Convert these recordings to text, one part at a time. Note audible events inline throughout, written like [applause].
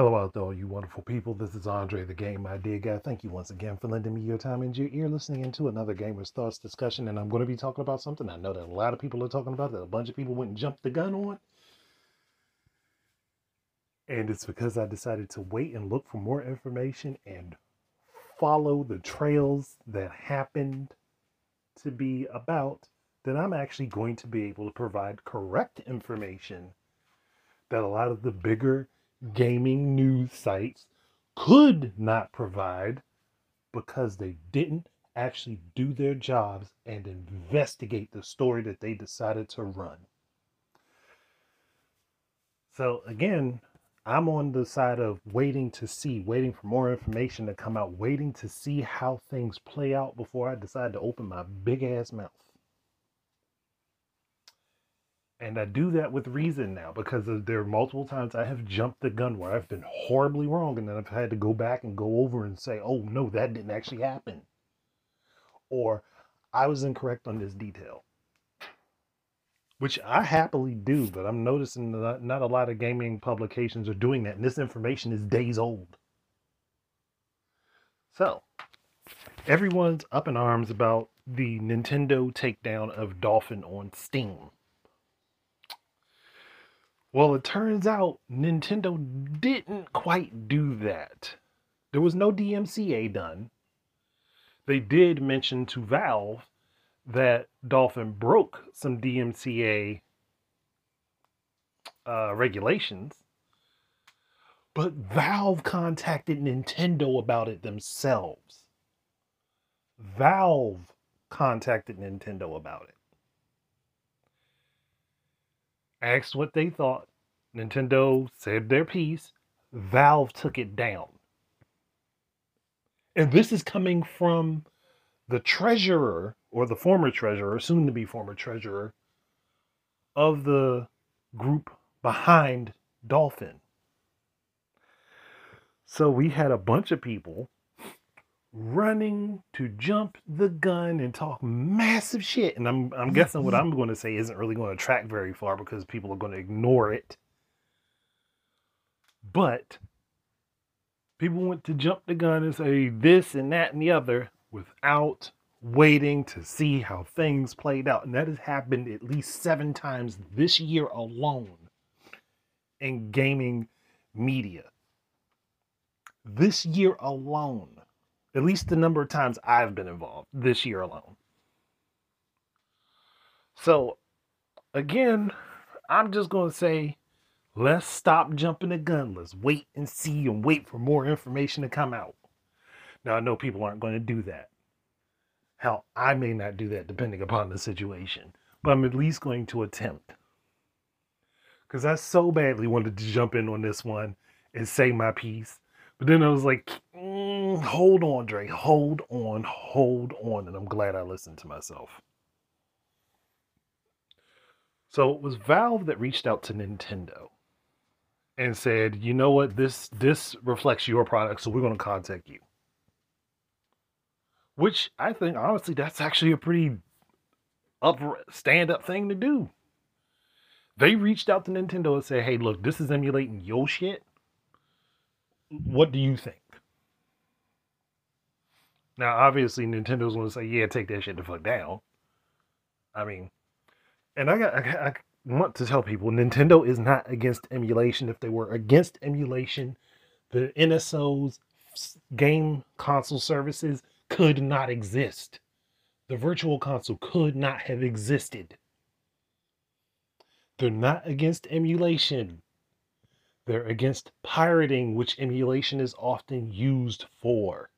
Hello out there, all you wonderful people. This is Andre, the Game Idea Guy. Thank you once again for lending me your time and your ear listening into another Gamer's Thoughts discussion. And I'm going to be talking about something I know that a lot of people are talking about, that a bunch of people went and jumped the gun on. And it's because I decided to wait and look for more information and follow the trails that happened to be about that I'm actually going to be able to provide correct information that a lot of the bigger gaming news sites could not provide because they didn't actually do their jobs and investigate the story that they decided to run. So, again, I'm on the side of waiting to see, waiting for more information to come out, waiting to see how things play out before I decide to open my big ass mouth. And I do that with reason now because there are multiple times I have jumped the gun where I've been horribly wrong and then I've had to go back and go over and say, oh no, that didn't actually happen. Or I was incorrect on this detail. Which I happily do, but I'm noticing that not a lot of gaming publications are doing that. And this information is days old. So, everyone's up in arms about the Nintendo takedown of Dolphin on Steam. Well, it turns out Nintendo didn't quite do that. There was no DMCA done. They did mention to Valve that Dolphin broke some DMCA uh, regulations, but Valve contacted Nintendo about it themselves. Valve contacted Nintendo about it asked what they thought. Nintendo said their piece. Valve took it down. And this is coming from the treasurer or the former treasurer, soon to be former treasurer of the group behind Dolphin. So we had a bunch of people running to jump the gun and talk massive shit. And I'm I'm guessing what mm-hmm. I'm going to say isn't really going to track very far because people are going to ignore it. But people went to jump the gun and say this and that and the other without waiting to see how things played out. And that has happened at least seven times this year alone in gaming media. This year alone at least the number of times I've been involved this year alone. So, again, I'm just going to say let's stop jumping the gun. Let's wait and see and wait for more information to come out. Now, I know people aren't going to do that. Hell, I may not do that depending upon the situation, but I'm at least going to attempt. Because I so badly wanted to jump in on this one and say my piece but then I was like, mm, hold on, Dre, hold on, hold on. And I'm glad I listened to myself. So it was Valve that reached out to Nintendo and said, you know what, this this reflects your product, so we're going to contact you. Which I think honestly that's actually a pretty up stand up thing to do. They reached out to Nintendo and said, hey, look, this is emulating your shit what do you think? Now, obviously, Nintendo's going to say, "Yeah, take that shit the fuck down." I mean, and I got, I, I want to tell people, Nintendo is not against emulation. If they were against emulation, the NSO's game console services could not exist. The virtual console could not have existed. They're not against emulation. They're against pirating, which emulation is often used for.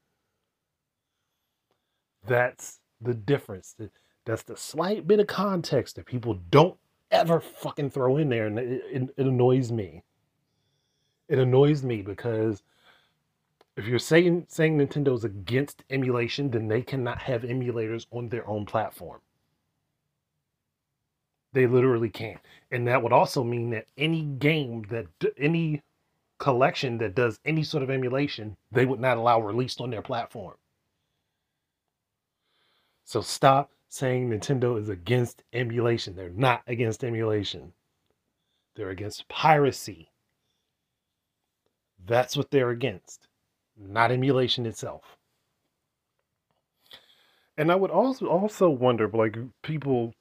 That's the difference. That's the slight bit of context that people don't ever fucking throw in there, and it, it, it annoys me. It annoys me because if you're saying saying Nintendo's against emulation, then they cannot have emulators on their own platform. They literally can't. And that would also mean that any game that any collection that does any sort of emulation, they would not allow released on their platform. So stop saying Nintendo is against emulation. They're not against emulation. They're against piracy. That's what they're against, not emulation itself. And I would also also wonder, like people,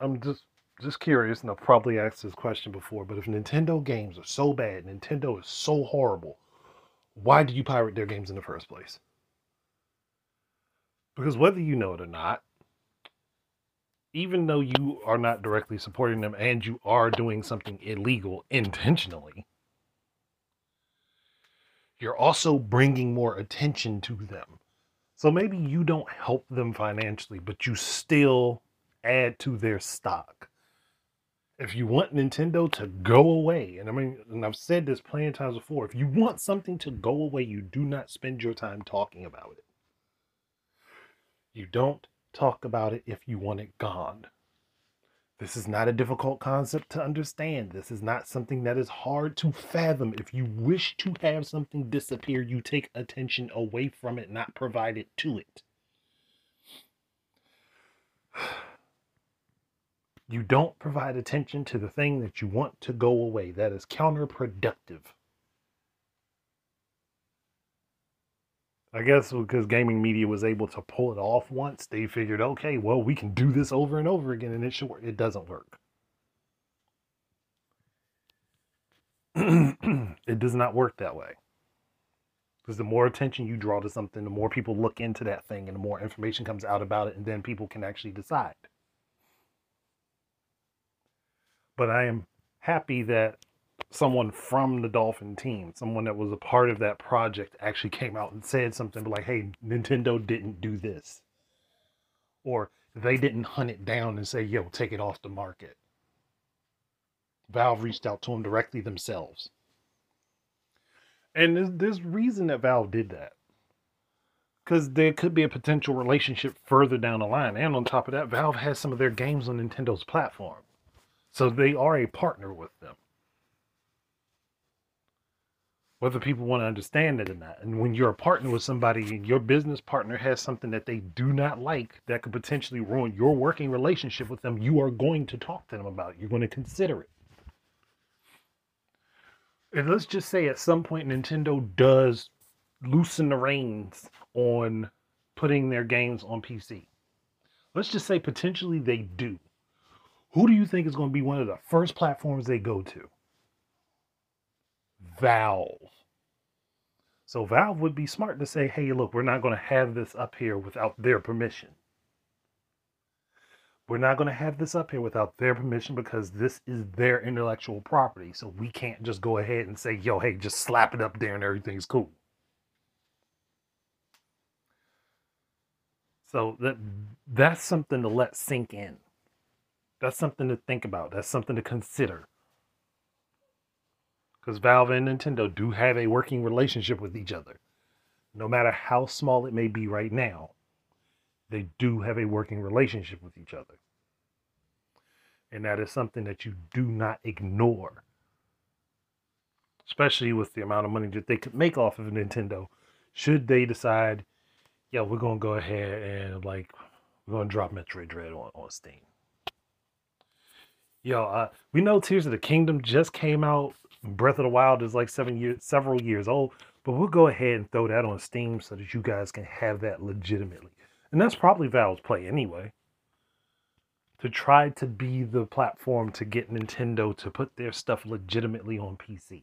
I'm just just curious, and I've probably asked this question before, but if Nintendo games are so bad, Nintendo is so horrible, why did you pirate their games in the first place? Because whether you know it or not, even though you are not directly supporting them and you are doing something illegal intentionally, you're also bringing more attention to them. So maybe you don't help them financially, but you still add to their stock. If you want Nintendo to go away, and I mean, and I've said this plenty of times before, if you want something to go away, you do not spend your time talking about it. You don't talk about it if you want it gone. This is not a difficult concept to understand. This is not something that is hard to fathom. If you wish to have something disappear, you take attention away from it, not provide it to it. You don't provide attention to the thing that you want to go away. That is counterproductive. I guess because gaming media was able to pull it off once, they figured, okay, well, we can do this over and over again, and it work. It doesn't work. [clears throat] it does not work that way. Because the more attention you draw to something, the more people look into that thing, and the more information comes out about it, and then people can actually decide. But I am happy that someone from the Dolphin team, someone that was a part of that project, actually came out and said something like, hey, Nintendo didn't do this. Or they didn't hunt it down and say, yo, take it off the market. Valve reached out to them directly themselves. And there's, there's reason that Valve did that. Because there could be a potential relationship further down the line. And on top of that, Valve has some of their games on Nintendo's platform. So they are a partner with them whether people want to understand it or not. And when you're a partner with somebody and your business partner has something that they do not like that could potentially ruin your working relationship with them, you are going to talk to them about it. You're going to consider it. And let's just say at some point Nintendo does loosen the reins on putting their games on PC. Let's just say potentially they do. Who do you think is going to be one of the first platforms they go to? Valve. So Valve would be smart to say, hey, look, we're not going to have this up here without their permission. We're not going to have this up here without their permission because this is their intellectual property. So we can't just go ahead and say, yo, hey, just slap it up there and everything's cool. So that that's something to let sink in. That's something to think about. That's something to consider because Valve and Nintendo do have a working relationship with each other. No matter how small it may be right now, they do have a working relationship with each other. And that is something that you do not ignore. Especially with the amount of money that they could make off of Nintendo, should they decide, yeah, we're gonna go ahead and like we're gonna drop Metroid Dread on, on Steam. Yo, uh, we know Tears of the Kingdom just came out Breath of the Wild is like seven years, several years old, but we'll go ahead and throw that on Steam so that you guys can have that legitimately. And that's probably Valve's play anyway. To try to be the platform to get Nintendo to put their stuff legitimately on PC.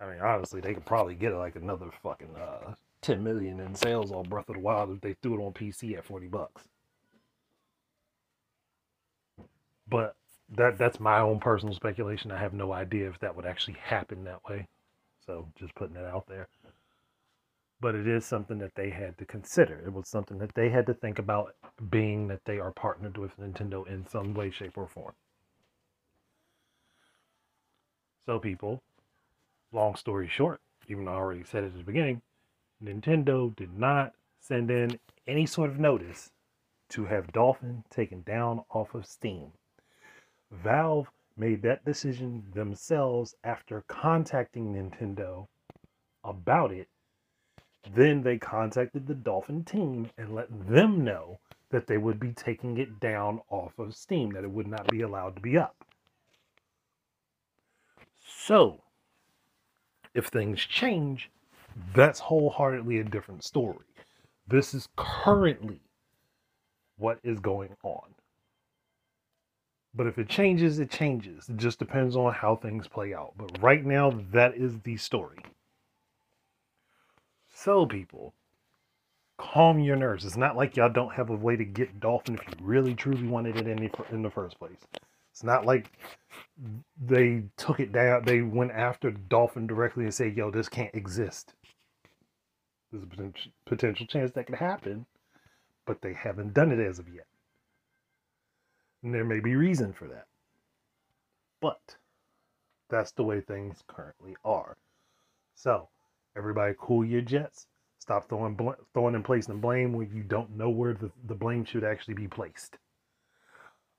I mean, honestly, they could probably get like another fucking uh, 10 million in sales on Breath of the Wild if they threw it on PC at 40 bucks. But that that's my own personal speculation. I have no idea if that would actually happen that way. So just putting it out there. But it is something that they had to consider. It was something that they had to think about being that they are partnered with Nintendo in some way, shape, or form. So people, long story short, even though I already said it at the beginning, Nintendo did not send in any sort of notice to have Dolphin taken down off of Steam. Valve made that decision themselves after contacting Nintendo about it. Then they contacted the Dolphin team and let them know that they would be taking it down off of Steam, that it would not be allowed to be up. So, if things change, that's wholeheartedly a different story. This is currently what is going on. But if it changes, it changes. It just depends on how things play out. But right now, that is the story. So, people, calm your nerves. It's not like y'all don't have a way to get Dolphin if you really truly wanted it in the, in the first place. It's not like they took it down. They went after Dolphin directly and said, "Yo, this can't exist." There's a potential chance that could happen, but they haven't done it as of yet. And there may be reason for that. But that's the way things currently are. So, everybody cool your jets. Stop throwing bl- throwing and placing blame when you don't know where the, the blame should actually be placed.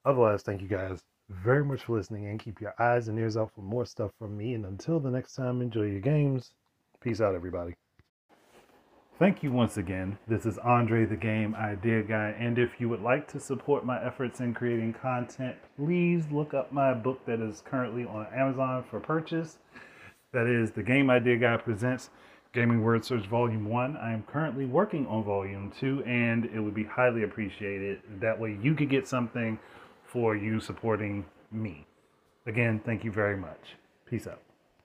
Otherwise, thank you guys very much for listening and keep your eyes and ears out for more stuff from me. And until the next time, enjoy your games. Peace out, everybody. Thank you once again. This is Andre the Game Idea Guy. And if you would like to support my efforts in creating content, please look up my book that is currently on Amazon for purchase. That is The Game Idea Guy Presents Gaming Word Search Volume 1. I am currently working on Volume 2, and it would be highly appreciated. That way, you could get something for you supporting me. Again, thank you very much. Peace out.